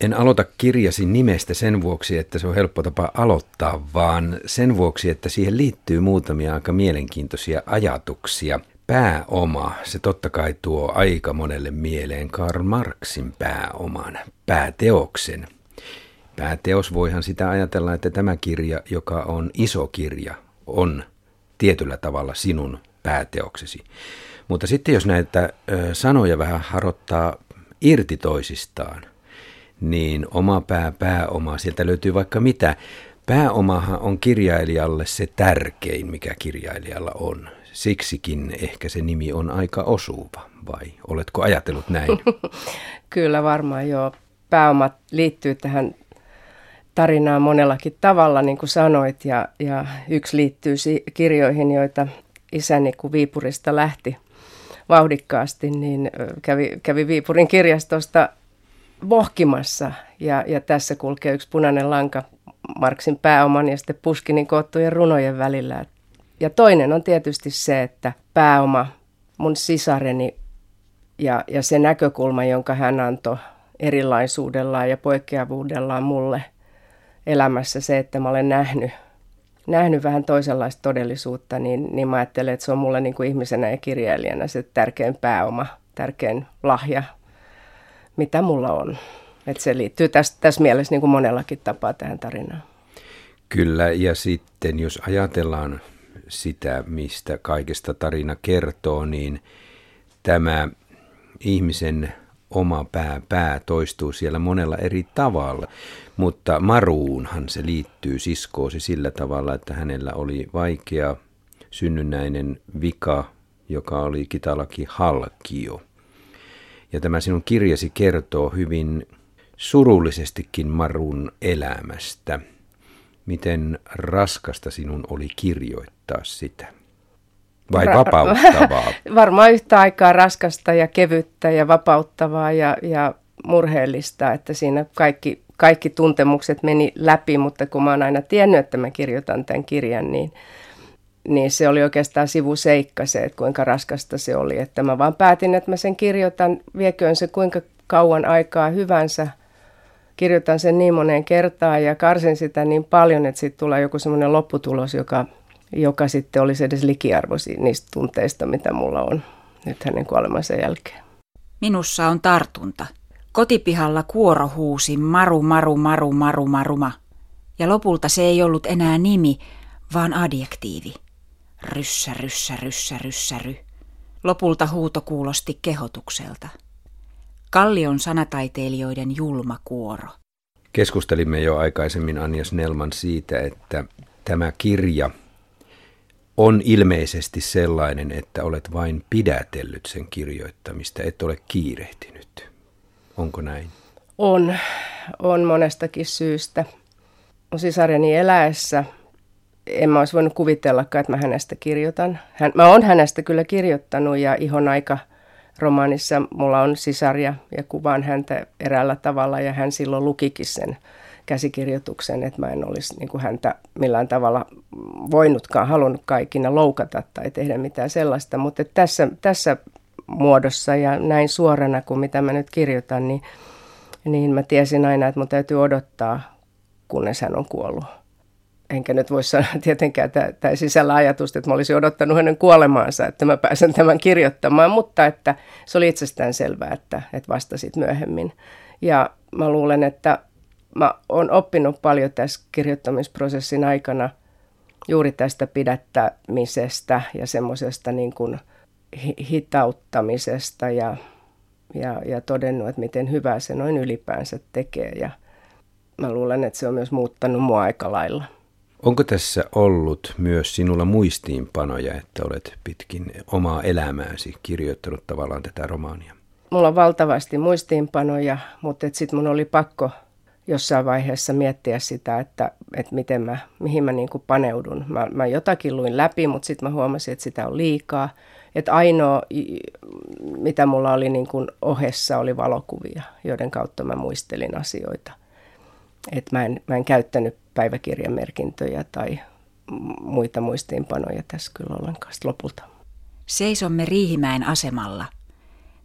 En aloita kirjasi nimestä sen vuoksi, että se on helppo tapa aloittaa, vaan sen vuoksi, että siihen liittyy muutamia aika mielenkiintoisia ajatuksia. Pääoma, se totta kai tuo aika monelle mieleen Karl Marxin pääoman, pääteoksen. Pääteos voihan sitä ajatella, että tämä kirja, joka on iso kirja, on tietyllä tavalla sinun pääteoksesi. Mutta sitten jos näitä sanoja vähän harottaa irti toisistaan, niin oma pää, pääoma, sieltä löytyy vaikka mitä. Pääomahan on kirjailijalle se tärkein, mikä kirjailijalla on. Siksikin ehkä se nimi on aika osuva, vai oletko ajatellut näin? Kyllä varmaan joo. Pääomat liittyy tähän tarinaan monellakin tavalla, niin kuin sanoit, ja, ja yksi liittyy kirjoihin, joita isäni, kun Viipurista lähti vauhdikkaasti, niin kävi, kävi Viipurin kirjastosta vohkimassa. Ja, ja tässä kulkee yksi punainen lanka Marksin pääoman ja sitten Puskinin koottujen runojen välillä. Ja toinen on tietysti se, että pääoma, mun sisareni ja, ja se näkökulma, jonka hän antoi erilaisuudellaan ja poikkeavuudellaan mulle elämässä, se, että mä olen nähnyt, nähnyt vähän toisenlaista todellisuutta, niin, niin mä ajattelen, että se on mulle niin kuin ihmisenä ja kirjailijana se tärkein pääoma, tärkein lahja, mitä mulla on. Että se liittyy tässä, tässä mielessä niin kuin monellakin tapaa tähän tarinaan. Kyllä, ja sitten jos ajatellaan sitä, mistä kaikesta tarina kertoo, niin tämä ihmisen oma pää, pää toistuu siellä monella eri tavalla. Mutta Maruunhan se liittyy siskoosi sillä tavalla, että hänellä oli vaikea synnynnäinen vika, joka oli kitalaki halkio. Ja tämä sinun kirjasi kertoo hyvin surullisestikin Marun elämästä. Miten raskasta sinun oli kirjoittaa sitä? Vai Ra- vapauttavaa? Varmaan yhtä aikaa raskasta ja kevyttä ja vapauttavaa ja, ja murheellista, että siinä kaikki, kaikki tuntemukset meni läpi, mutta kun mä oon aina tiennyt, että mä kirjoitan tämän kirjan, niin – niin se oli oikeastaan sivuseikka se, että kuinka raskasta se oli. Että mä vaan päätin, että mä sen kirjoitan, vieköön se kuinka kauan aikaa hyvänsä. Kirjoitan sen niin moneen kertaan ja karsin sitä niin paljon, että siitä tulee joku semmoinen lopputulos, joka, joka sitten olisi edes likiarvoisi niistä tunteista, mitä mulla on nyt hänen kuolemansa jälkeen. Minussa on tartunta. Kotipihalla kuoro huusi maru, maru, maru, maru, maruma. Ja lopulta se ei ollut enää nimi, vaan adjektiivi. Ryssä, ryssä, ryssä, ryssäry. Lopulta huuto kuulosti kehotukselta. Kallion sanataiteilijoiden julma kuoro. Keskustelimme jo aikaisemmin Anja Snellman siitä, että tämä kirja on ilmeisesti sellainen, että olet vain pidätellyt sen kirjoittamista, et ole kiirehtinyt. Onko näin? On, on monestakin syystä. Sisareni eläessä en mä olisi voinut kuvitellakaan, että mä hänestä kirjoitan. Hän, mä oon hänestä kyllä kirjoittanut ja Ihon aika romaanissa. Mulla on sisaria ja kuvaan häntä eräällä tavalla ja hän silloin lukikin sen käsikirjoituksen, että mä en olisi niin kuin häntä millään tavalla voinutkaan, halunnut kaikina loukata tai tehdä mitään sellaista, mutta tässä, tässä muodossa ja näin suorana kuin mitä mä nyt kirjoitan, niin, niin mä tiesin aina, että mun täytyy odottaa, kunnes hän on kuollut enkä nyt voi sanoa tietenkään, tämä sisällä ajatusta, että mä olisin odottanut hänen kuolemaansa, että mä pääsen tämän kirjoittamaan, mutta että se oli itsestään selvää, että, että vastasit myöhemmin. Ja mä luulen, että mä oon oppinut paljon tässä kirjoittamisprosessin aikana juuri tästä pidättämisestä ja semmoisesta niin kuin hitauttamisesta ja, ja, ja todennut, että miten hyvää se noin ylipäänsä tekee. Ja mä luulen, että se on myös muuttanut mua aika lailla. Onko tässä ollut myös sinulla muistiinpanoja, että olet pitkin omaa elämääsi kirjoittanut tavallaan tätä romaania? Mulla on valtavasti muistiinpanoja, mutta sitten mun oli pakko jossain vaiheessa miettiä sitä, että, että miten mä, mihin mä niin paneudun. Mä, mä jotakin luin läpi, mutta sitten mä huomasin, että sitä on liikaa. Että ainoa, mitä mulla oli niin ohessa, oli valokuvia, joiden kautta mä muistelin asioita. Että mä en, mä en käyttänyt päiväkirjamerkintöjä tai muita muistiinpanoja tässä kyllä ollenkaan lopulta. Seisomme Riihimäen asemalla.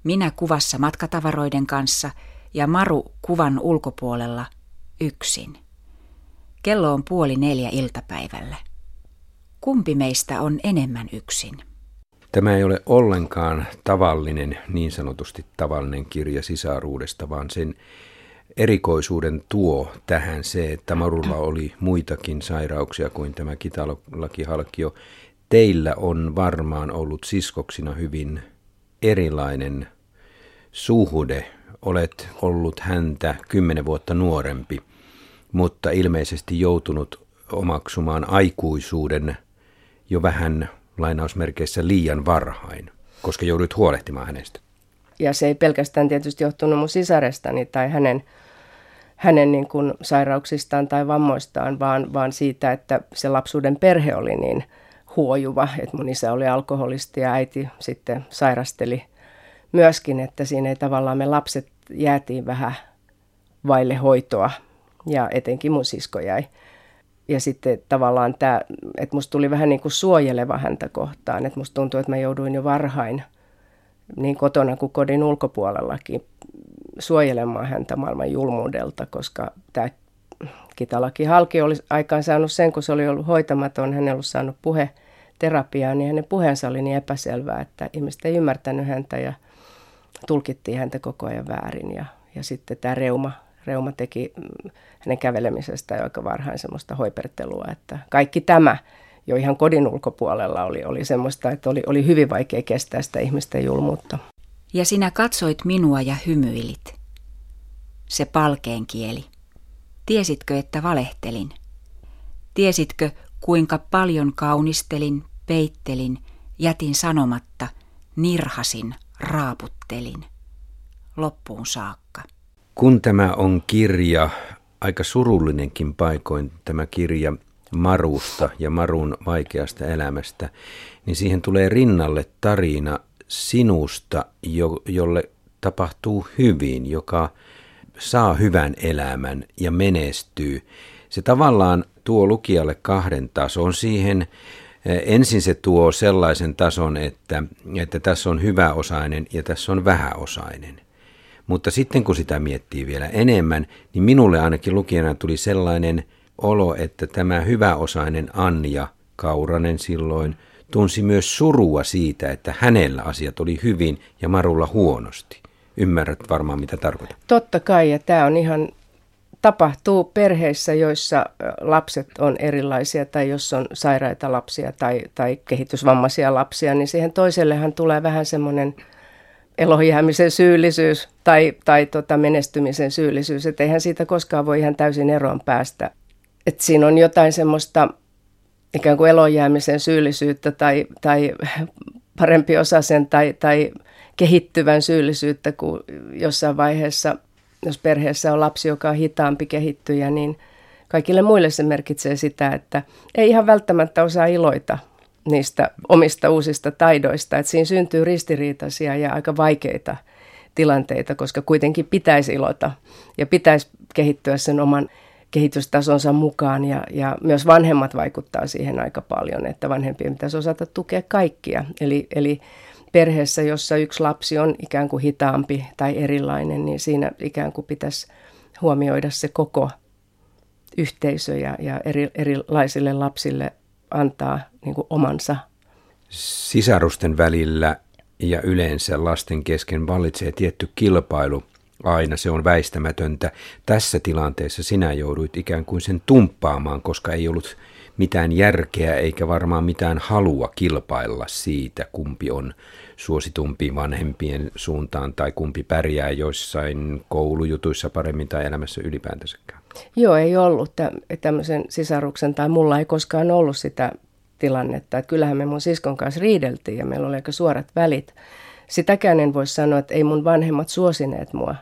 Minä kuvassa matkatavaroiden kanssa ja Maru kuvan ulkopuolella yksin. Kello on puoli neljä iltapäivällä. Kumpi meistä on enemmän yksin? Tämä ei ole ollenkaan tavallinen, niin sanotusti tavallinen kirja sisaruudesta, vaan sen erikoisuuden tuo tähän se, että Marulla oli muitakin sairauksia kuin tämä kitalakihalkio. Teillä on varmaan ollut siskoksina hyvin erilainen suhde. Olet ollut häntä kymmenen vuotta nuorempi, mutta ilmeisesti joutunut omaksumaan aikuisuuden jo vähän lainausmerkeissä liian varhain, koska joudut huolehtimaan hänestä. Ja se ei pelkästään tietysti johtunut mun sisarestani tai hänen, hänen niin kuin sairauksistaan tai vammoistaan, vaan, vaan siitä, että se lapsuuden perhe oli niin huojuva, että mun isä oli alkoholisti ja äiti sitten sairasteli myöskin, että siinä ei tavallaan me lapset jäätiin vähän vaille hoitoa ja etenkin mun sisko jäi. Ja sitten tavallaan tämä, että musta tuli vähän niin kuin suojeleva häntä kohtaan, että musta tuntuu, että mä jouduin jo varhain niin kotona kuin kodin ulkopuolellakin suojelemaan häntä maailman julmuudelta, koska tämä Kitalaki Halki oli aikaan saanut sen, kun se oli ollut hoitamaton, hän ei ollut saanut puheterapiaa, niin hänen puheensa oli niin epäselvää, että ihmiset ei ymmärtänyt häntä ja tulkittiin häntä koko ajan väärin. Ja, ja sitten tämä reuma, reuma teki hänen kävelemisestä aika varhain semmoista hoipertelua, että kaikki tämä jo ihan kodin ulkopuolella oli, oli semmoista, että oli, oli hyvin vaikea kestää sitä ihmisten julmuutta. Ja sinä katsoit minua ja hymyilit. Se palkeen kieli. Tiesitkö, että valehtelin? Tiesitkö, kuinka paljon kaunistelin, peittelin, jätin sanomatta, nirhasin, raaputtelin. Loppuun saakka. Kun tämä on kirja aika surullinenkin paikoin tämä kirja Marusta ja Marun vaikeasta elämästä, niin siihen tulee rinnalle tarina sinusta, jo, jolle tapahtuu hyvin, joka saa hyvän elämän ja menestyy. Se tavallaan tuo lukijalle kahden tason siihen. Ensin se tuo sellaisen tason, että, että tässä on hyväosainen ja tässä on vähäosainen. Mutta sitten kun sitä miettii vielä enemmän, niin minulle ainakin lukijana tuli sellainen olo, että tämä hyväosainen Anja Kauranen silloin tunsi myös surua siitä, että hänellä asiat oli hyvin ja Marulla huonosti. Ymmärrät varmaan, mitä tarkoitan. Totta kai, ja tämä on ihan tapahtuu perheissä, joissa lapset on erilaisia tai jos on sairaita lapsia tai, tai kehitysvammaisia lapsia, niin siihen toisellehan tulee vähän semmoinen – elohjäämisen syyllisyys tai, tai tota menestymisen syyllisyys, että eihän siitä koskaan voi ihan täysin eroon päästä. Et siinä on jotain semmoista ikään kuin elohjäämisen syyllisyyttä tai, tai parempi osasen tai, tai kehittyvän syyllisyyttä, kun jossain vaiheessa, jos perheessä on lapsi, joka on hitaampi kehittyjä, niin kaikille muille se merkitsee sitä, että ei ihan välttämättä osaa iloita niistä omista uusista taidoista. Että siinä syntyy ristiriitaisia ja aika vaikeita tilanteita, koska kuitenkin pitäisi ilota ja pitäisi kehittyä sen oman kehitystasonsa mukaan ja, ja myös vanhemmat vaikuttaa siihen aika paljon, että vanhempien pitäisi osata tukea kaikkia. Eli, eli perheessä, jossa yksi lapsi on ikään kuin hitaampi tai erilainen, niin siinä ikään kuin pitäisi huomioida se koko yhteisö ja, ja eri, erilaisille lapsille antaa niin kuin omansa. Sisarusten välillä ja yleensä lasten kesken vallitsee tietty kilpailu. Aina se on väistämätöntä. Tässä tilanteessa sinä jouduit ikään kuin sen tumppaamaan, koska ei ollut mitään järkeä eikä varmaan mitään halua kilpailla siitä, kumpi on suositumpi vanhempien suuntaan tai kumpi pärjää joissain koulujutuissa paremmin tai elämässä ylipäätänsäkään. Joo, ei ollut tämmöisen sisaruksen tai mulla ei koskaan ollut sitä tilannetta. Että kyllähän me mun siskon kanssa riideltiin ja meillä oli aika suorat välit. Sitäkään en voi sanoa, että ei mun vanhemmat suosineet mua.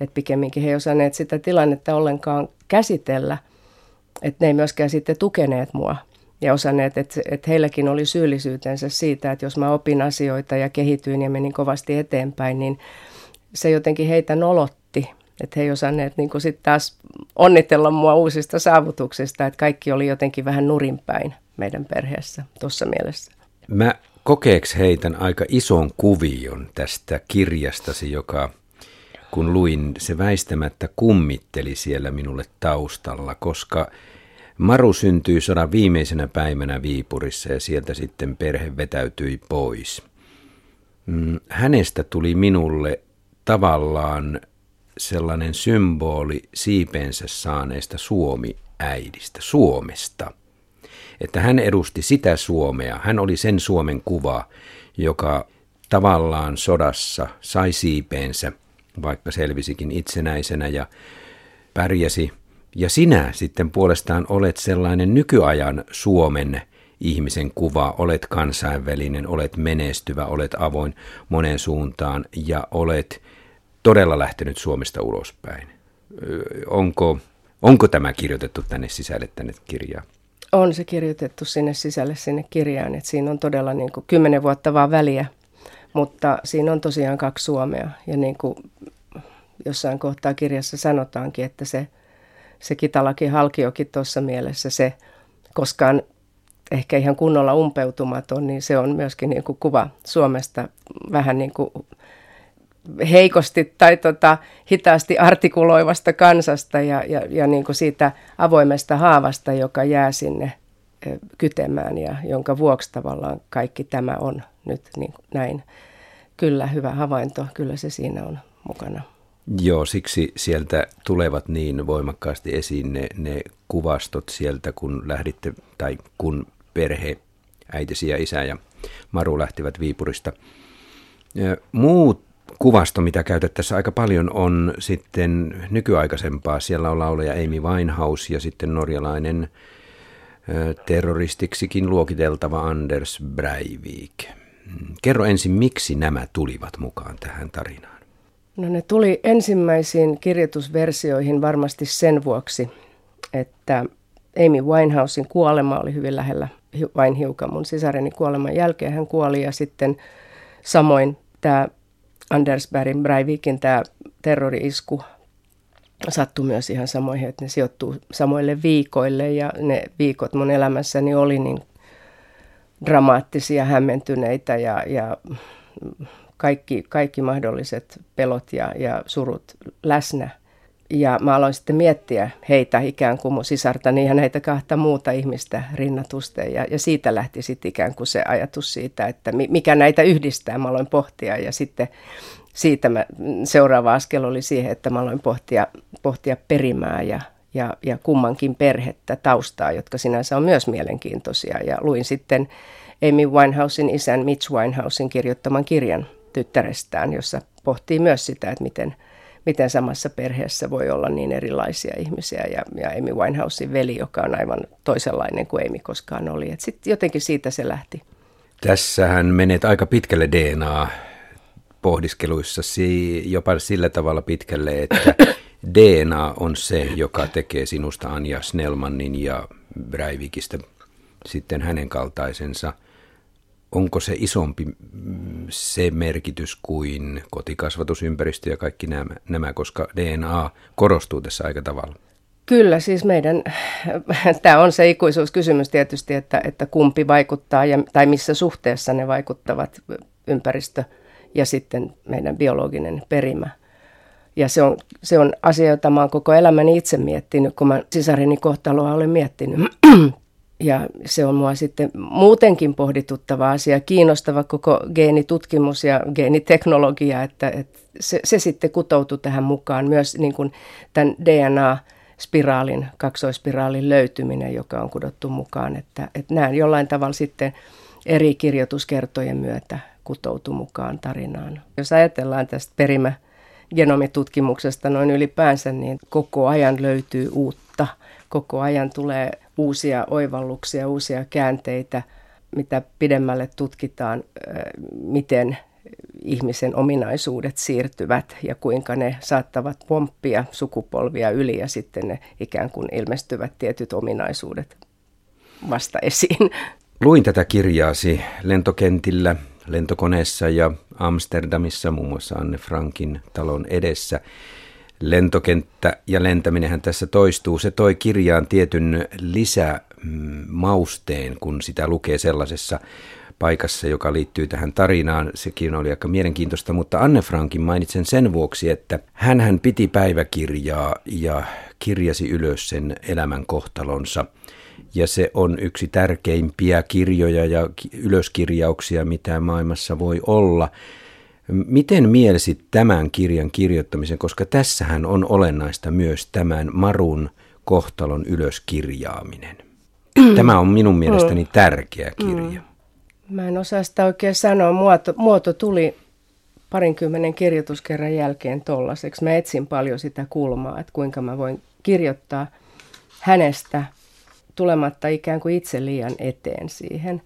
Että pikemminkin he ei osanneet sitä tilannetta ollenkaan käsitellä. Että ne ei myöskään sitten tukeneet mua ja osanneet, että, että heilläkin oli syyllisyytensä siitä, että jos mä opin asioita ja kehityin ja menin kovasti eteenpäin, niin se jotenkin heitä nolotti. Että he ei osanneet niin sitten taas onnitella mua uusista saavutuksista, että kaikki oli jotenkin vähän nurinpäin meidän perheessä tuossa mielessä. Mä kokeeks heitän aika ison kuvion tästä kirjastasi, joka kun luin, se väistämättä kummitteli siellä minulle taustalla, koska Maru syntyi sodan viimeisenä päivänä Viipurissa ja sieltä sitten perhe vetäytyi pois. Mm, hänestä tuli minulle tavallaan sellainen symboli siipeensä saaneesta Suomi-äidistä, Suomesta. Että hän edusti sitä Suomea, hän oli sen Suomen kuva, joka tavallaan sodassa sai siipeensä, vaikka selvisikin itsenäisenä ja pärjäsi. Ja sinä sitten puolestaan olet sellainen nykyajan Suomen ihmisen kuva, olet kansainvälinen, olet menestyvä, olet avoin moneen suuntaan ja olet todella lähtenyt Suomesta ulospäin. Onko, onko tämä kirjoitettu tänne sisälle tänne kirjaan? On se kirjoitettu sinne sisälle sinne kirjaan, että siinä on todella niin kuin kymmenen vuotta vaan väliä, mutta siinä on tosiaan kaksi Suomea. Ja niin kuin jossain kohtaa kirjassa sanotaankin, että se, se Kitalaki halkiokin tuossa mielessä se koskaan ehkä ihan kunnolla umpeutumaton, niin se on myöskin niin kuin kuva Suomesta vähän niin kuin heikosti tai tota, hitaasti artikuloivasta kansasta ja, ja, ja niin kuin siitä avoimesta haavasta, joka jää sinne kytemään ja jonka vuoksi tavallaan kaikki tämä on nyt niin kuin näin. Kyllä, hyvä havainto, kyllä se siinä on mukana. Joo, siksi sieltä tulevat niin voimakkaasti esiin ne, ne kuvastot sieltä, kun lähditte, tai kun perhe, äitisi ja isä ja Maru lähtivät Viipurista. Muut kuvasto, mitä käytät tässä aika paljon, on sitten nykyaikaisempaa. Siellä on laulaja Amy Winehouse ja sitten norjalainen terroristiksikin luokiteltava Anders Breivik. Kerro ensin, miksi nämä tulivat mukaan tähän tarinaan? No ne tuli ensimmäisiin kirjoitusversioihin varmasti sen vuoksi, että Amy Winehousein kuolema oli hyvin lähellä vain hiukan mun sisareni kuoleman jälkeen. Hän kuoli ja sitten samoin tämä Anders Breivikin tämä terrori-isku sattui myös ihan samoihin, että ne sijoittuu samoille viikoille ja ne viikot mun elämässäni oli niin dramaattisia, hämmentyneitä ja, ja kaikki, kaikki mahdolliset pelot ja, ja surut läsnä. Ja mä aloin sitten miettiä heitä ikään kuin mun sisartani ja näitä kahta muuta ihmistä rinnatusten. Ja, ja siitä lähti sitten ikään kuin se ajatus siitä, että mikä näitä yhdistää. Mä aloin pohtia ja sitten siitä mä, seuraava askel oli siihen, että mä aloin pohtia, pohtia perimää ja, ja, ja kummankin perhettä, taustaa, jotka sinänsä on myös mielenkiintoisia. Ja luin sitten Amy Winehousein isän Mitch Winehousein kirjoittaman kirjan tyttärestään, jossa pohtii myös sitä, että miten – miten samassa perheessä voi olla niin erilaisia ihmisiä. Ja, ja Amy Winehousein veli, joka on aivan toisenlainen kuin Amy koskaan oli. Sitten jotenkin siitä se lähti. Tässähän menet aika pitkälle DNA pohdiskeluissa jopa sillä tavalla pitkälle, että DNA on se, joka tekee sinusta Anja Snellmanin ja Breivikistä sitten hänen kaltaisensa – onko se isompi mm, se merkitys kuin kotikasvatusympäristö ja kaikki nämä, nämä, koska DNA korostuu tässä aika tavalla? Kyllä, siis meidän, tämä on se ikuisuuskysymys tietysti, että, että kumpi vaikuttaa ja, tai missä suhteessa ne vaikuttavat ympäristö ja sitten meidän biologinen perimä. Ja se on, se on asia, jota mä oon koko elämäni itse miettinyt, kun mä sisarini kohtaloa olen miettinyt ja se on mua sitten muutenkin pohdituttava asia, kiinnostava koko geenitutkimus ja geeniteknologia, että, että se, se sitten kutoutuu tähän mukaan myös niin kuin tämän DNA-spiraalin, kaksoispiraalin löytyminen, joka on kudottu mukaan, että, että nämä jollain tavalla sitten eri kirjoituskertojen myötä kutoutu mukaan tarinaan. Jos ajatellaan tästä perimä genomitutkimuksesta noin ylipäänsä, niin koko ajan löytyy uutta. Koko ajan tulee uusia oivalluksia, uusia käänteitä, mitä pidemmälle tutkitaan, miten ihmisen ominaisuudet siirtyvät ja kuinka ne saattavat pomppia sukupolvia yli ja sitten ne ikään kuin ilmestyvät tietyt ominaisuudet vasta esiin. Luin tätä kirjaasi lentokentillä, lentokoneessa ja Amsterdamissa, muun muassa Anne Frankin talon edessä lentokenttä ja lentäminenhän tässä toistuu. Se toi kirjaan tietyn lisämausteen, kun sitä lukee sellaisessa paikassa, joka liittyy tähän tarinaan. Sekin oli aika mielenkiintoista, mutta Anne Frankin mainitsen sen vuoksi, että hän piti päiväkirjaa ja kirjasi ylös sen elämän kohtalonsa. Ja se on yksi tärkeimpiä kirjoja ja ylöskirjauksia, mitä maailmassa voi olla. Miten mielsit tämän kirjan kirjoittamisen, koska tässähän on olennaista myös tämän Marun kohtalon ylöskirjaaminen. Tämä on minun mielestäni mm. tärkeä kirja. Mm. Mä en osaa sitä oikein sanoa. Muoto, muoto tuli parinkymmenen kirjoituskerran jälkeen tollaiseksi. Mä etsin paljon sitä kulmaa, että kuinka mä voin kirjoittaa hänestä tulematta ikään kuin itse liian eteen siihen.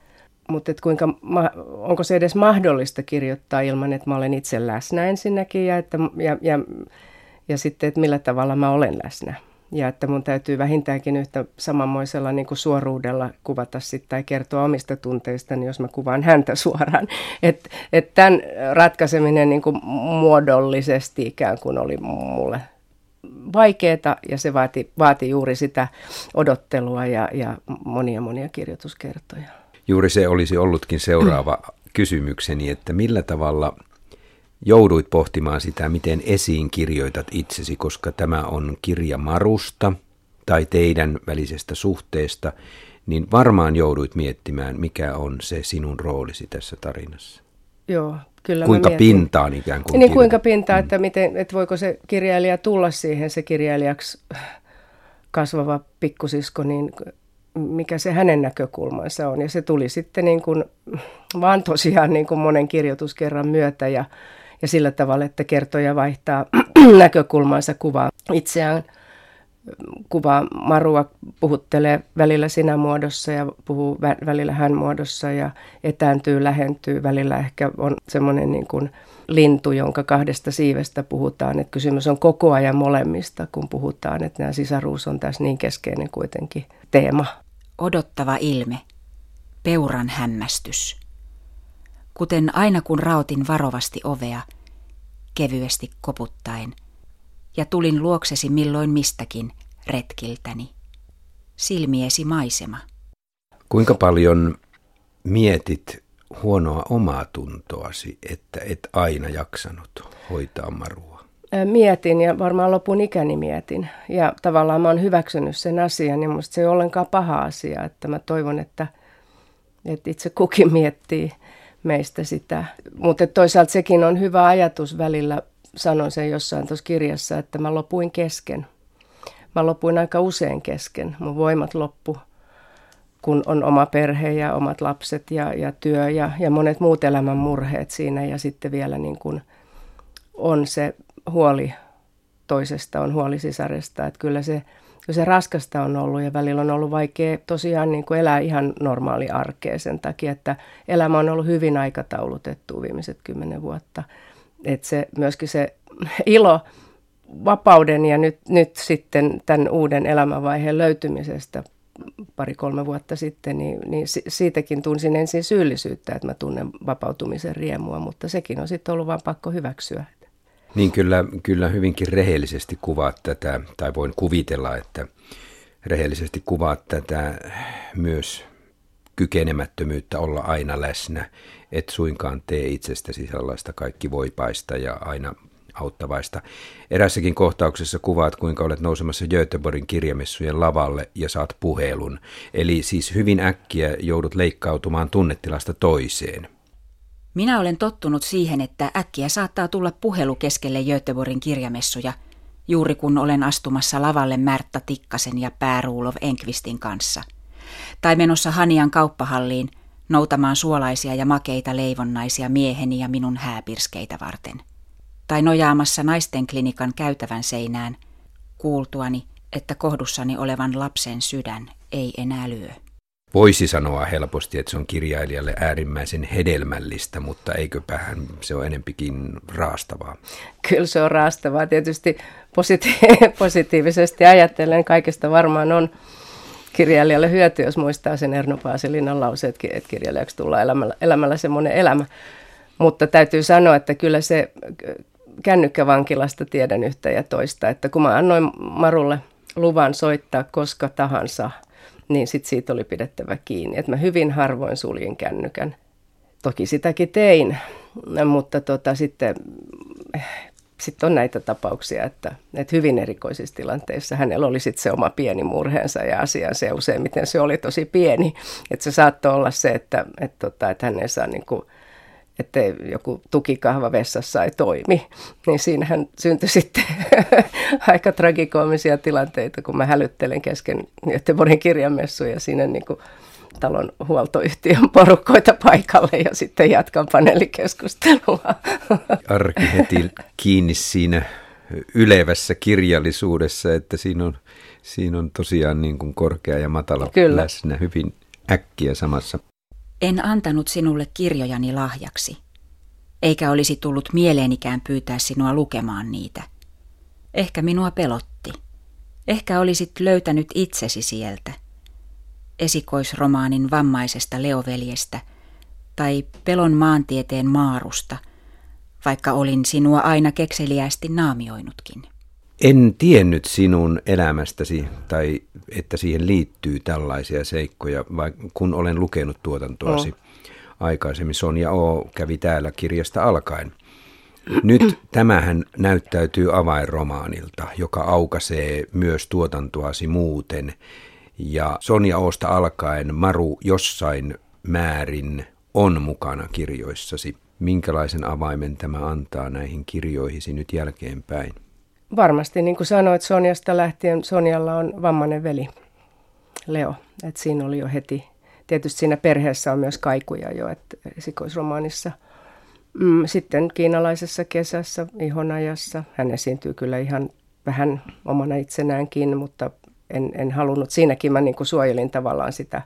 Mutta kuinka, onko se edes mahdollista kirjoittaa ilman, että mä olen itse läsnä ensinnäkin ja, että, ja, ja, ja sitten, että millä tavalla mä olen läsnä. Ja että mun täytyy vähintäänkin yhtä samanmoisella niin kuin suoruudella kuvata sitten tai kertoa omista tunteistani, jos mä kuvaan häntä suoraan. Että et tämän ratkaiseminen niin kuin muodollisesti ikään kuin oli mulle vaikeaa ja se vaati, vaati juuri sitä odottelua ja, ja monia monia kirjoituskertoja. Juuri se olisi ollutkin seuraava kysymykseni, että millä tavalla jouduit pohtimaan sitä, miten esiin kirjoitat itsesi, koska tämä on kirja Marusta tai teidän välisestä suhteesta, niin varmaan jouduit miettimään, mikä on se sinun roolisi tässä tarinassa. Joo, kyllä Kuinka pintaan ikään kuin? Niin, kuinka pintaa, mm. että, miten, että voiko se kirjailija tulla siihen, se kirjailijaksi kasvava pikkusisko, niin mikä se hänen näkökulmansa on. Ja se tuli sitten niin kuin, vaan tosiaan niin kuin monen kirjoituskerran myötä ja, ja sillä tavalla, että kertoja vaihtaa näkökulmansa kuvaa itseään kuvaa Marua puhuttelee välillä sinä muodossa ja puhuu vä- välillä hän muodossa ja etääntyy, lähentyy. Välillä ehkä on semmoinen niin kuin lintu, jonka kahdesta siivestä puhutaan. Että kysymys on koko ajan molemmista, kun puhutaan, että nämä sisaruus on tässä niin keskeinen kuitenkin teema. Odottava ilme. Peuran hämmästys. Kuten aina kun rautin varovasti ovea, kevyesti koputtaen, ja tulin luoksesi milloin mistäkin retkiltäni. Silmiesi maisema. Kuinka paljon mietit huonoa omaa tuntoasi, että et aina jaksanut hoitaa marua? Mietin ja varmaan lopun ikäni mietin. Ja tavallaan mä oon hyväksynyt sen asian, niin musta se ei ole ollenkaan paha asia. Että mä toivon, että, että itse kukin miettii meistä sitä. Mutta toisaalta sekin on hyvä ajatus välillä, sanon sen jossain tuossa kirjassa, että mä lopuin kesken. Mä lopuin aika usein kesken. Mun voimat loppu, kun on oma perhe ja omat lapset ja, ja työ ja, ja monet muut elämän murheet siinä. Ja sitten vielä niin kuin on se huoli toisesta, on huoli sisaresta. Että kyllä se, kyllä se raskasta on ollut ja välillä on ollut vaikea tosiaan niin kuin elää ihan normaali arkea sen takia, että elämä on ollut hyvin aikataulutettu viimeiset kymmenen vuotta. Että se, myöskin se ilo vapauden ja nyt, nyt sitten tämän uuden elämänvaiheen löytymisestä pari-kolme vuotta sitten, niin, niin siitäkin tunsin ensin syyllisyyttä, että mä tunnen vapautumisen riemua, mutta sekin on sitten ollut vain pakko hyväksyä. Niin kyllä, kyllä hyvinkin rehellisesti kuvaat tätä, tai voin kuvitella, että rehellisesti kuvaat tätä myös kykenemättömyyttä olla aina läsnä, et suinkaan tee itsestäsi sellaista kaikki voipaista ja aina auttavaista. Erässäkin kohtauksessa kuvaat, kuinka olet nousemassa Göteborgin kirjamessujen lavalle ja saat puhelun. Eli siis hyvin äkkiä joudut leikkautumaan tunnetilasta toiseen. Minä olen tottunut siihen, että äkkiä saattaa tulla puhelu keskelle Göteborgin kirjamessuja, juuri kun olen astumassa lavalle Märtta Tikkasen ja Pääruulov Enkvistin kanssa. Tai menossa Hanian kauppahalliin noutamaan suolaisia ja makeita leivonnaisia mieheni ja minun hääpirskeitä varten. Tai nojaamassa naisten klinikan käytävän seinään, kuultuani, että kohdussani olevan lapsen sydän ei enää lyö. Voisi sanoa helposti, että se on kirjailijalle äärimmäisen hedelmällistä, mutta eiköpähän se on enempikin raastavaa. Kyllä se on raastavaa. Tietysti positi- positiivisesti ajatellen kaikesta varmaan on kirjailijalle hyöty, jos muistaa sen Erno Paasilinan lause, että kirjailijaksi tullaan elämällä, elämällä semmoinen elämä. Mutta täytyy sanoa, että kyllä se kännykkävankilasta tiedän yhtä ja toista, että kun mä annoin Marulle luvan soittaa koska tahansa – niin sit siitä oli pidettävä kiinni. Että mä hyvin harvoin suljin kännykän. toki sitäkin tein, mutta tota, sitten sitten on näitä tapauksia, että, että hyvin erikoisissa tilanteissa hänellä oli sitten se oma pieni murheensa ja asiansa ja useimmiten se oli tosi pieni. Että se saattoi olla se, että, että, tota, että hän ei saa niin kuin, että joku tukikahva vessassa ei toimi, niin siinähän syntyi sitten aika tragikoomisia tilanteita, kun mä hälyttelen kesken Göteborgin kirjamessuja siinä niin kuin talon huoltoyhtiön porukoita paikalle ja sitten jatkan paneelikeskustelua. Arki heti kiinni siinä ylevässä kirjallisuudessa, että siinä on, siinä on tosiaan niin kuin korkea ja matala Kyllä. läsnä hyvin äkkiä samassa. En antanut sinulle kirjojani lahjaksi, eikä olisi tullut mieleenikään pyytää sinua lukemaan niitä. Ehkä minua pelotti. Ehkä olisit löytänyt itsesi sieltä esikoisromaanin vammaisesta leoveljestä tai pelon maantieteen maarusta, vaikka olin sinua aina kekseliästi naamioinutkin. En tiennyt sinun elämästäsi tai että siihen liittyy tällaisia seikkoja, vaikka kun olen lukenut tuotantoasi oh. aikaisemmin. Sonja O. kävi täällä kirjasta alkaen. Nyt tämähän näyttäytyy avainromaanilta, joka aukaisee myös tuotantoasi muuten ja Sonja Oosta alkaen Maru jossain määrin on mukana kirjoissasi. Minkälaisen avaimen tämä antaa näihin kirjoihisi nyt jälkeenpäin? Varmasti, niin kuin sanoit, Sonjasta lähtien Sonjalla on vammainen veli, Leo. Et siinä oli jo heti, tietysti siinä perheessä on myös kaikuja jo, että esikoisromaanissa. Mm, sitten kiinalaisessa kesässä, ihonajassa, hän esiintyy kyllä ihan vähän omana itsenäänkin, mutta en, en halunnut, siinäkin mä niin kuin suojelin tavallaan sitä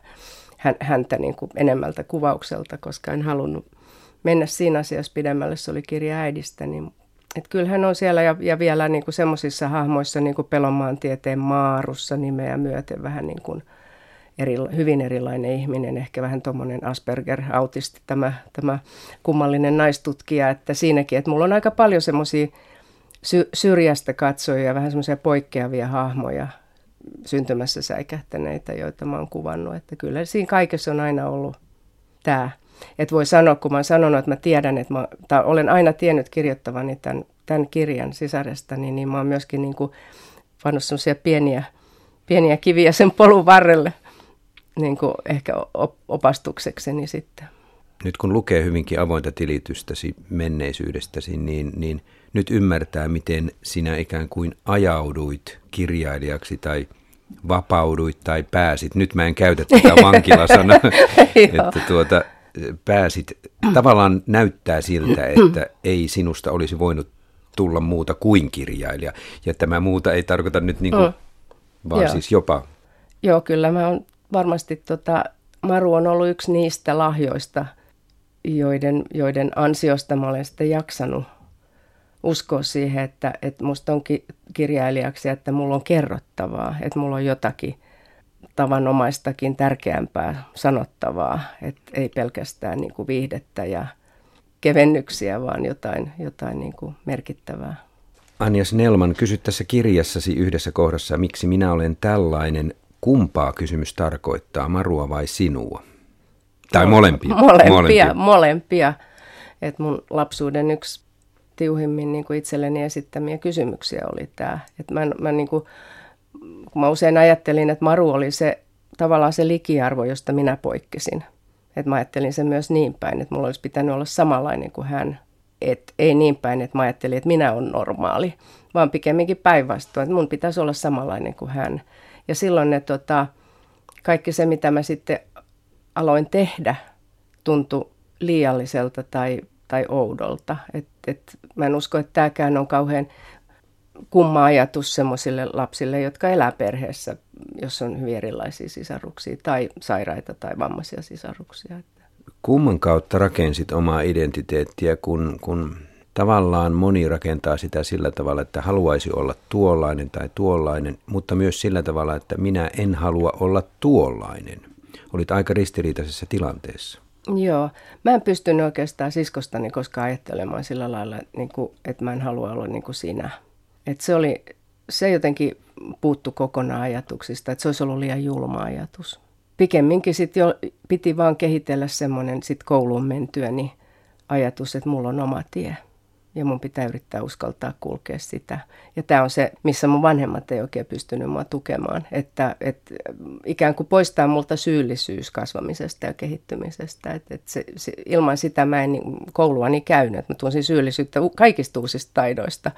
häntä niin kuin enemmältä kuvaukselta, koska en halunnut mennä siinä asiassa pidemmälle, se oli kirja äidistä, niin että kyllä hän on siellä ja, ja vielä niin semmoisissa hahmoissa niin kuin tieteen maarussa nimeä myöten vähän niin kuin eri, hyvin erilainen ihminen, ehkä vähän tuommoinen Asperger-autisti tämä, tämä kummallinen naistutkija, että siinäkin, että mulla on aika paljon semmoisia sy- syrjästä katsojia, vähän semmoisia poikkeavia hahmoja, syntymässä säikähtäneitä, joita mä oon kuvannut. Että kyllä siinä kaikessa on aina ollut tämä. Että voi sanoa, kun mä oon sanonut, että mä tiedän, että mä, tai olen aina tiennyt kirjoittavani tämän, tämän kirjan sisaresta, niin, niin mä oon myöskin niin kuin pannut semmoisia pieniä, pieniä kiviä sen polun varrelle niin kuin ehkä opastuksekseni sitten. Nyt kun lukee hyvinkin avointa tilitystäsi menneisyydestäsi, niin, niin nyt ymmärtää, miten sinä ikään kuin ajauduit kirjailijaksi tai vapauduit tai pääsit. Nyt mä en käytä tätä vankilasanaa, että tuota, pääsit. Tavallaan näyttää siltä, että ei sinusta olisi voinut tulla muuta kuin kirjailija. Ja tämä muuta ei tarkoita nyt niin kuin, mm. vaan Joo. siis jopa. Joo, kyllä mä on varmasti, tota, Maru on ollut yksi niistä lahjoista, joiden, joiden ansiosta mä olen sitten jaksanut uskoa siihen, että, että musta on kirjailijaksi, että mulla on kerrottavaa, että mulla on jotakin tavanomaistakin tärkeämpää sanottavaa, että ei pelkästään niin kuin viihdettä ja kevennyksiä, vaan jotain, jotain niin kuin merkittävää. Anja Snellman, kysyt tässä kirjassasi yhdessä kohdassa, miksi minä olen tällainen. Kumpaa kysymys tarkoittaa, Marua vai sinua? Tai molempia? Molempia, molempia. molempia. Et mun lapsuuden yksi tiuhimmin niin kuin itselleni esittämiä kysymyksiä oli tämä. Että mä, mä, niin kuin, kun mä usein ajattelin, että Maru oli se tavallaan se likiarvo, josta minä poikkesin. Että mä ajattelin sen myös niin päin, että mulla olisi pitänyt olla samanlainen kuin hän. Et ei niin päin, että mä ajattelin, että minä olen normaali, vaan pikemminkin päinvastoin, että mun pitäisi olla samanlainen kuin hän. Ja silloin ne, tota, kaikki se, mitä mä sitten aloin tehdä, tuntui liialliselta tai, tai oudolta. Et, et, mä en usko, että tämäkään on kauhean kumma ajatus sellaisille lapsille, jotka elää perheessä, jos on hyvin erilaisia sisaruksia tai sairaita tai vammaisia sisaruksia. Kumman kautta rakensit omaa identiteettiä, kun, kun tavallaan moni rakentaa sitä sillä tavalla, että haluaisi olla tuollainen tai tuollainen, mutta myös sillä tavalla, että minä en halua olla tuollainen – olit aika ristiriitaisessa tilanteessa. Joo, mä en pystynyt oikeastaan siskostani koskaan ajattelemaan sillä lailla, niin kuin, että mä en halua olla niin kuin sinä. Et se, oli, se jotenkin puuttu kokonaan ajatuksista, että se olisi ollut liian julma ajatus. pikemminkin sitten jo piti vaan kehitellä semmoinen sit kouluun mentyä, niin ajatus, että mulla on oma tie ja mun pitää yrittää uskaltaa kulkea sitä. Ja tämä on se, missä mun vanhemmat ei oikein pystynyt mua tukemaan, että, että ikään kuin poistaa multa syyllisyys kasvamisesta ja kehittymisestä. Että, että se, se, ilman sitä mä en niin, kouluani käynyt, että mä tunsin syyllisyyttä kaikista uusista taidoista,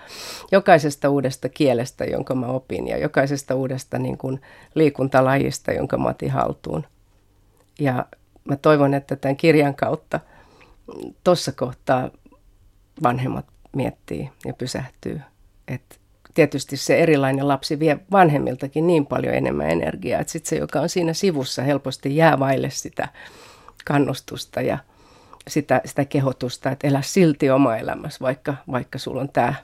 jokaisesta uudesta kielestä, jonka mä opin ja jokaisesta uudesta niin kuin, liikuntalajista, jonka mä otin haltuun. Ja mä toivon, että tämän kirjan kautta tuossa kohtaa vanhemmat miettii ja pysähtyy. Et tietysti se erilainen lapsi vie vanhemmiltakin niin paljon enemmän energiaa, että sitten se, joka on siinä sivussa, helposti jää vaille sitä kannustusta ja sitä, sitä kehotusta, että elä silti oma elämässä, vaikka, vaikka sulla on tämä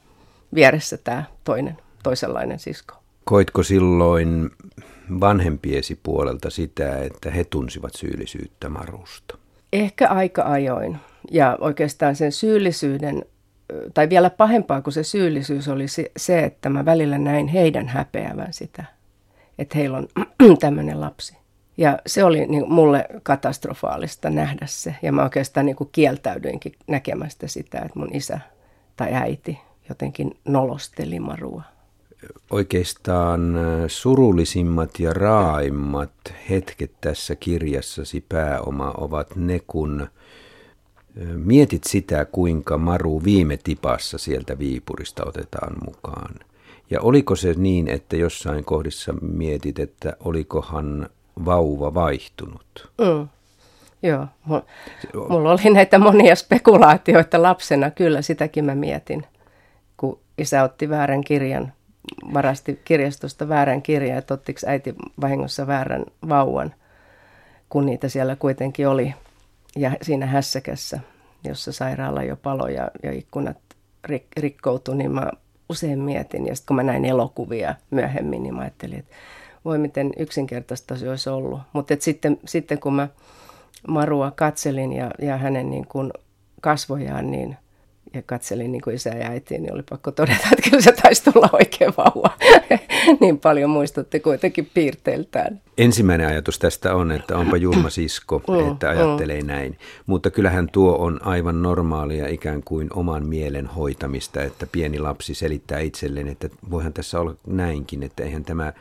vieressä tämä toinen, toisenlainen sisko. Koitko silloin vanhempiesi puolelta sitä, että he tunsivat syyllisyyttä Marusta? Ehkä aika ajoin. Ja oikeastaan sen syyllisyyden, tai vielä pahempaa kuin se syyllisyys oli se, että mä välillä näin heidän häpeävän sitä, että heillä on tämmöinen lapsi. Ja se oli niin mulle katastrofaalista nähdä se. Ja mä oikeastaan niin kieltäydyinkin näkemästä sitä, että mun isä tai äiti jotenkin nolosteli Marua. Oikeastaan surullisimmat ja raaimmat hetket tässä kirjassasi pääoma ovat ne, kun Mietit sitä, kuinka Maru viime tipassa sieltä Viipurista otetaan mukaan. Ja oliko se niin, että jossain kohdissa mietit, että olikohan vauva vaihtunut? Mm. Joo, mulla oli näitä monia spekulaatioita lapsena, kyllä sitäkin mä mietin, kun isä otti väärän kirjan, varasti kirjastosta väärän kirjan, että ottiko äiti vahingossa väärän vauvan, kun niitä siellä kuitenkin oli ja siinä hässäkässä, jossa sairaala jo palo ja, ja ikkunat rik, rikkoutui, niin mä usein mietin. Ja sitten kun mä näin elokuvia myöhemmin, niin mä ajattelin, että voi miten yksinkertaista se olisi ollut. Mutta sitten, sitten kun mä Marua katselin ja, ja hänen niin kuin kasvojaan, niin ja katselin niin kuin isä ja äiti, niin oli pakko todeta, että kyllä se taisi tulla oikein vauva. niin paljon muistutti kuitenkin piirteiltään. Ensimmäinen ajatus tästä on, että onpa julma sisko, mm, että ajattelee mm. näin. Mutta kyllähän tuo on aivan normaalia ikään kuin oman mielen hoitamista, että pieni lapsi selittää itselleen, että voihan tässä olla näinkin, että eihän tämä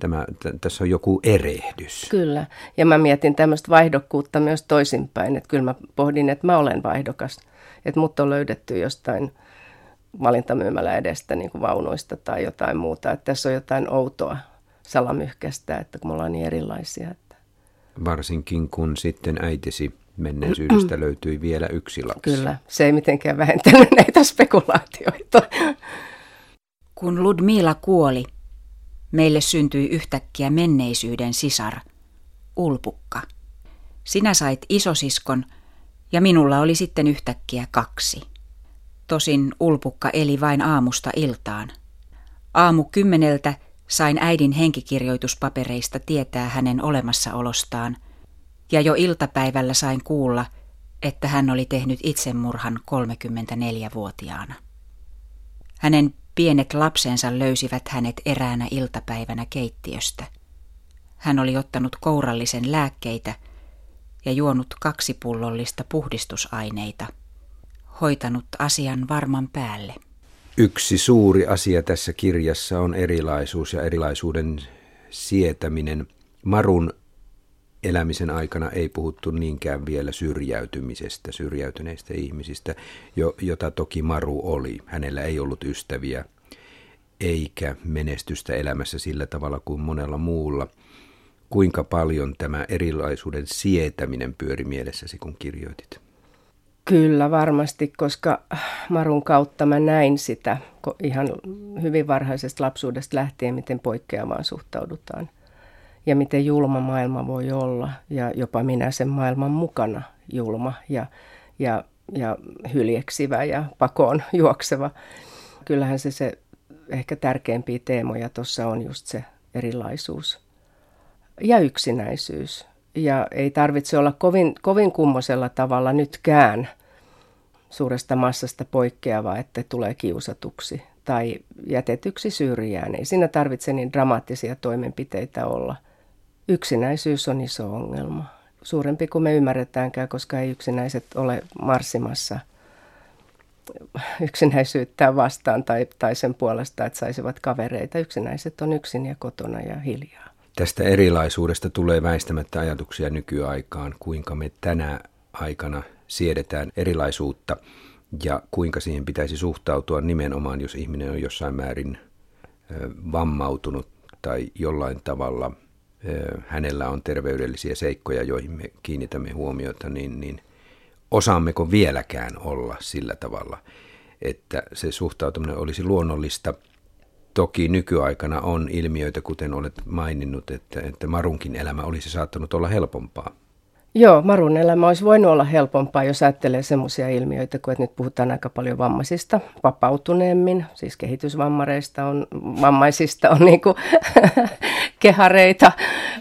Tämä, t- tässä on joku erehdys. Kyllä, ja mä mietin tämmöistä vaihdokkuutta myös toisinpäin, että kyllä mä pohdin, että mä olen vaihdokas että mut on löydetty jostain valintamyymälä edestä niin kuin vaunuista tai jotain muuta. Että tässä on jotain outoa salamyhkästä, että kun me ollaan niin erilaisia. Että. Varsinkin kun sitten äitisi menneisyydestä löytyi vielä yksi lapsi. Kyllä, se ei mitenkään vähentänyt näitä spekulaatioita. Kun Ludmila kuoli, meille syntyi yhtäkkiä menneisyyden sisar, Ulpukka. Sinä sait isosiskon, ja minulla oli sitten yhtäkkiä kaksi. Tosin ulpukka eli vain aamusta iltaan. Aamu kymmeneltä sain äidin henkikirjoituspapereista tietää hänen olemassaolostaan, ja jo iltapäivällä sain kuulla, että hän oli tehnyt itsemurhan 34-vuotiaana. Hänen pienet lapsensa löysivät hänet eräänä iltapäivänä keittiöstä. Hän oli ottanut kourallisen lääkkeitä – ja juonut kaksi pullollista puhdistusaineita. Hoitanut asian varman päälle. Yksi suuri asia tässä kirjassa on erilaisuus ja erilaisuuden sietäminen. Marun elämisen aikana ei puhuttu niinkään vielä syrjäytymisestä, syrjäytyneistä ihmisistä, jo, jota toki Maru oli. Hänellä ei ollut ystäviä eikä menestystä elämässä sillä tavalla kuin monella muulla – kuinka paljon tämä erilaisuuden sietäminen pyöri mielessäsi, kun kirjoitit? Kyllä varmasti, koska Marun kautta mä näin sitä ihan hyvin varhaisesta lapsuudesta lähtien, miten poikkeavaan suhtaudutaan ja miten julma maailma voi olla ja jopa minä sen maailman mukana julma ja, ja, ja hyljeksivä ja pakoon juokseva. Kyllähän se, se ehkä tärkeimpiä teemoja tuossa on just se erilaisuus ja yksinäisyys. Ja ei tarvitse olla kovin, kovin kummosella tavalla nytkään suuresta massasta poikkeava, että tulee kiusatuksi tai jätetyksi syrjään. Ei siinä tarvitse niin dramaattisia toimenpiteitä olla. yksinäisyys on iso ongelma. Suurempi kuin me ymmärretäänkään, koska ei yksinäiset ole marssimassa yksinäisyyttä vastaan tai, tai sen puolesta, että saisivat kavereita. Yksinäiset on yksin ja kotona ja hiljaa. Tästä erilaisuudesta tulee väistämättä ajatuksia nykyaikaan, kuinka me tänä aikana siedetään erilaisuutta ja kuinka siihen pitäisi suhtautua nimenomaan, jos ihminen on jossain määrin vammautunut tai jollain tavalla hänellä on terveydellisiä seikkoja, joihin me kiinnitämme huomiota, niin, niin osaammeko vieläkään olla sillä tavalla, että se suhtautuminen olisi luonnollista. Toki nykyaikana on ilmiöitä, kuten olet maininnut, että, että Marunkin elämä olisi saattanut olla helpompaa. Joo, Marun elämä olisi voinut olla helpompaa, jos ajattelee semmoisia ilmiöitä, kun nyt puhutaan aika paljon vammaisista, vapautuneemmin, siis kehitysvammareista on, vammaisista on niinku kehareita,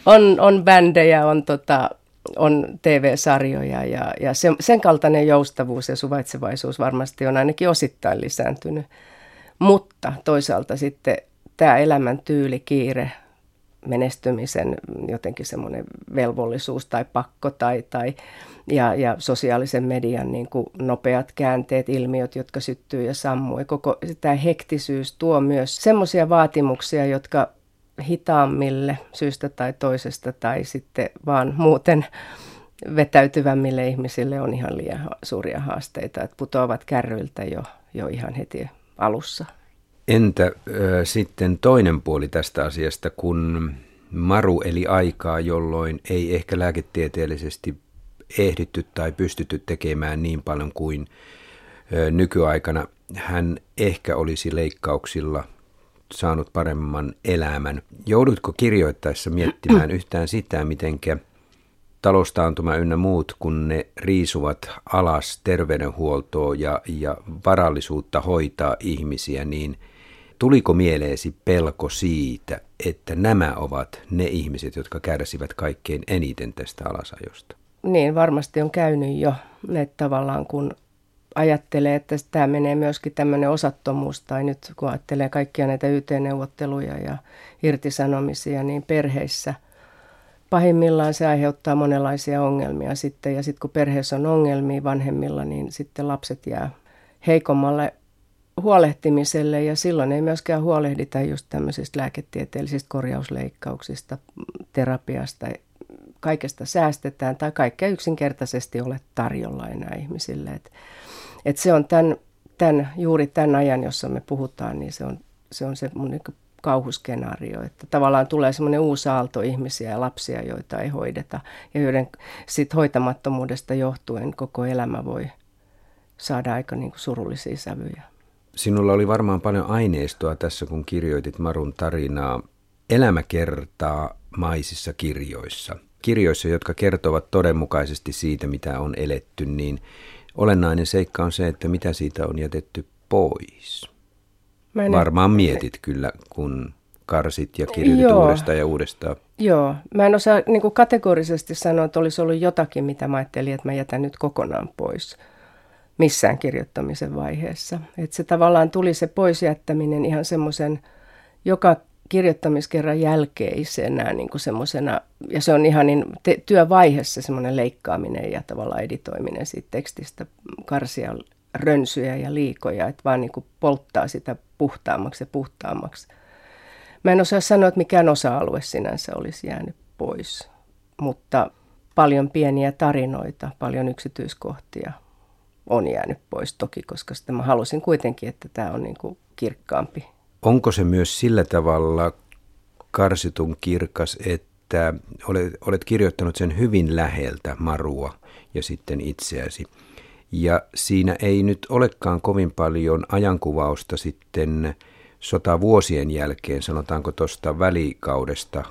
on, on bändejä, on, tota, on TV-sarjoja ja, ja sen, sen kaltainen joustavuus ja suvaitsevaisuus varmasti on ainakin osittain lisääntynyt. Mutta toisaalta sitten tämä elämäntyyli, kiire, menestymisen jotenkin semmoinen velvollisuus tai pakko tai, tai ja, ja sosiaalisen median niin kuin nopeat käänteet, ilmiöt, jotka syttyy ja sammuu. Ja koko tämä hektisyys tuo myös semmoisia vaatimuksia, jotka hitaammille syystä tai toisesta tai sitten vaan muuten vetäytyvämmille ihmisille on ihan liian suuria haasteita, että putoavat kärryiltä jo, jo ihan heti alussa. Entä äh, sitten toinen puoli tästä asiasta, kun Maru eli aikaa, jolloin ei ehkä lääketieteellisesti ehditty tai pystytty tekemään niin paljon kuin äh, nykyaikana. Hän ehkä olisi leikkauksilla saanut paremman elämän. Joudutko kirjoittaessa miettimään yhtään sitä, mitenkä taloustaantuma ynnä muut, kun ne riisuvat alas terveydenhuoltoa ja, ja varallisuutta hoitaa ihmisiä, niin – Tuliko mieleesi pelko siitä, että nämä ovat ne ihmiset, jotka kärsivät kaikkein eniten tästä alasajosta? Niin, varmasti on käynyt jo. Että tavallaan kun ajattelee, että tämä menee myöskin tämmöinen osattomuus, tai nyt kun ajattelee kaikkia näitä YT-neuvotteluja ja irtisanomisia, niin perheissä pahimmillaan se aiheuttaa monenlaisia ongelmia sitten. Ja sitten kun perheessä on ongelmia vanhemmilla, niin sitten lapset jää heikommalle huolehtimiselle ja silloin ei myöskään huolehdita just tämmöisistä lääketieteellisistä korjausleikkauksista, terapiasta, kaikesta säästetään tai kaikkea yksinkertaisesti ole tarjolla enää ihmisille. Et, et se on tämän, tämän, juuri tämän ajan, jossa me puhutaan, niin se on se, on se mun niin kauhuskenaario, että tavallaan tulee semmoinen uusi aalto ihmisiä ja lapsia, joita ei hoideta ja joiden sit hoitamattomuudesta johtuen koko elämä voi saada aika niin kuin surullisia sävyjä. Sinulla oli varmaan paljon aineistoa tässä, kun kirjoitit Marun tarinaa elämäkertaa maisissa kirjoissa. Kirjoissa, jotka kertovat todenmukaisesti siitä, mitä on eletty, niin olennainen seikka on se, että mitä siitä on jätetty pois. Mä en Varmaan mietit kyllä, kun karsit ja kirjoitit Joo. uudestaan ja uudestaan. Joo, mä en osaa niin kategorisesti sanoa, että olisi ollut jotakin, mitä mä ajattelin, että mä jätän nyt kokonaan pois missään kirjoittamisen vaiheessa. Että se tavallaan tuli se poisjättäminen ihan semmoisen joka kirjoittamiskerran jälkeisenä niin kuin semmoisena, ja se on ihan niin te- työvaiheessa semmoinen leikkaaminen ja tavallaan editoiminen siitä tekstistä, karsia rönsyjä ja liikoja, että vaan niin kuin polttaa sitä puhtaammaksi ja puhtaammaksi. Mä en osaa sanoa, että mikään osa-alue sinänsä olisi jäänyt pois, mutta paljon pieniä tarinoita, paljon yksityiskohtia, on jäänyt pois toki, koska sitten mä halusin kuitenkin, että tämä on niin kuin kirkkaampi. Onko se myös sillä tavalla karsitun kirkas, että olet, olet kirjoittanut sen hyvin läheltä Marua ja sitten itseäsi. Ja siinä ei nyt olekaan kovin paljon ajankuvausta sitten sota vuosien jälkeen, sanotaanko tuosta välikaudesta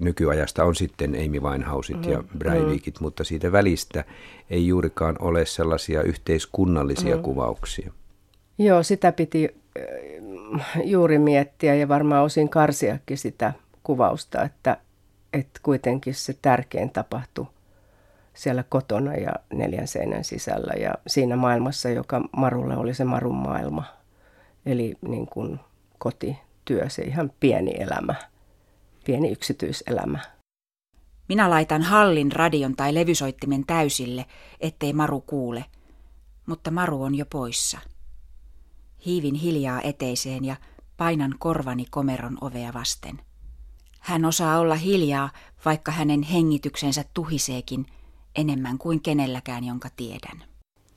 nykyajasta on sitten Amy Winehouset mm, ja mm-hmm. Breivikit, mm. mutta siitä välistä ei juurikaan ole sellaisia yhteiskunnallisia mm. kuvauksia. Joo, sitä piti äh, juuri miettiä ja varmaan osin karsiakin sitä kuvausta, että, että kuitenkin se tärkein tapahtui siellä kotona ja neljän seinän sisällä ja siinä maailmassa, joka Marulle oli se Marun maailma. Eli niin kuin koti, työ, se ihan pieni elämä pieni yksityiselämä. Minä laitan hallin radion tai levysoittimen täysille, ettei Maru kuule. Mutta Maru on jo poissa. Hiivin hiljaa eteiseen ja painan korvani komeron ovea vasten. Hän osaa olla hiljaa, vaikka hänen hengityksensä tuhiseekin enemmän kuin kenelläkään, jonka tiedän.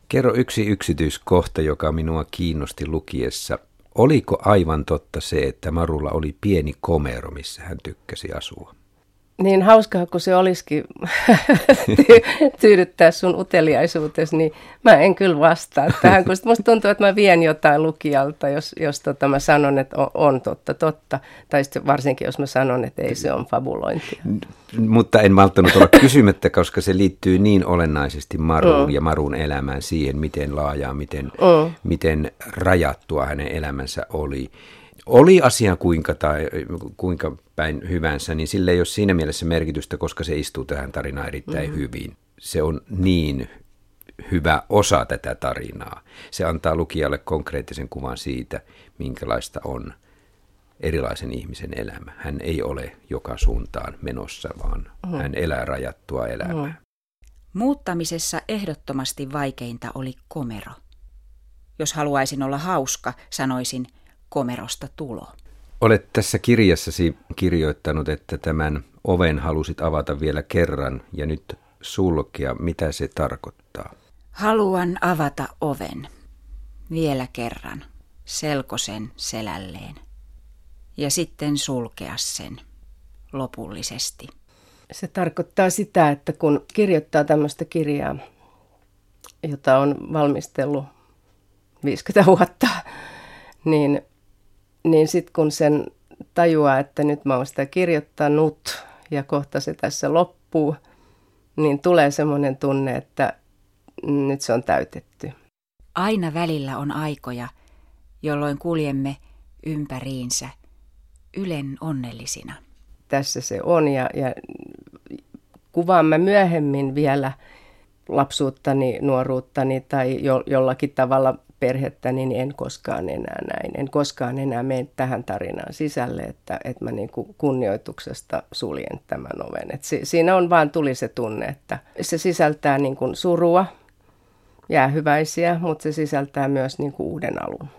Kerro yksi yksityiskohta, joka minua kiinnosti lukiessa. Oliko aivan totta se, että Marulla oli pieni komero, missä hän tykkäsi asua? Niin hauskaa kun se olisikin tyydyttää sun uteliaisuutesi, niin mä en kyllä vastaa tähän, kun musta tuntuu, että mä vien jotain lukijalta, jos, jos tota mä sanon, että on, on totta, totta. Tai sitten varsinkin, jos mä sanon, että ei se on fabulointia. Mutta en malttanut olla kysymättä, koska se liittyy niin olennaisesti Maruun mm. ja Marun elämään siihen, miten laajaa, miten, mm. miten rajattua hänen elämänsä oli oli asia kuinka tai kuinka päin hyvänsä, niin sillä ei ole siinä mielessä merkitystä, koska se istuu tähän tarinaan erittäin mm-hmm. hyvin. Se on niin hyvä osa tätä tarinaa. Se antaa lukijalle konkreettisen kuvan siitä, minkälaista on erilaisen ihmisen elämä. Hän ei ole joka suuntaan menossa, vaan mm-hmm. hän elää rajattua elämää. Mm-hmm. Muuttamisessa ehdottomasti vaikeinta oli komero. Jos haluaisin olla hauska, sanoisin – komerosta tulo. Olet tässä kirjassasi kirjoittanut, että tämän oven halusit avata vielä kerran ja nyt sulkea. Mitä se tarkoittaa? Haluan avata oven vielä kerran, selkosen selälleen ja sitten sulkea sen lopullisesti. Se tarkoittaa sitä, että kun kirjoittaa tämmöistä kirjaa, jota on valmistellut 50 vuotta, niin niin sitten kun sen tajuaa, että nyt mä oon sitä kirjoittanut ja kohta se tässä loppuu, niin tulee semmoinen tunne, että nyt se on täytetty. Aina välillä on aikoja, jolloin kuljemme ympäriinsä ylen onnellisina. Tässä se on ja, ja kuvaamme myöhemmin vielä lapsuuttani, nuoruuttani tai jo, jollakin tavalla perhettä, niin en koskaan enää näin. En koskaan enää mene tähän tarinaan sisälle, että, että mä niin kuin kunnioituksesta suljen tämän oven. Et si, siinä on vaan tuli se tunne, että se sisältää niin kuin surua, jäähyväisiä, mutta se sisältää myös niin kuin uuden alun.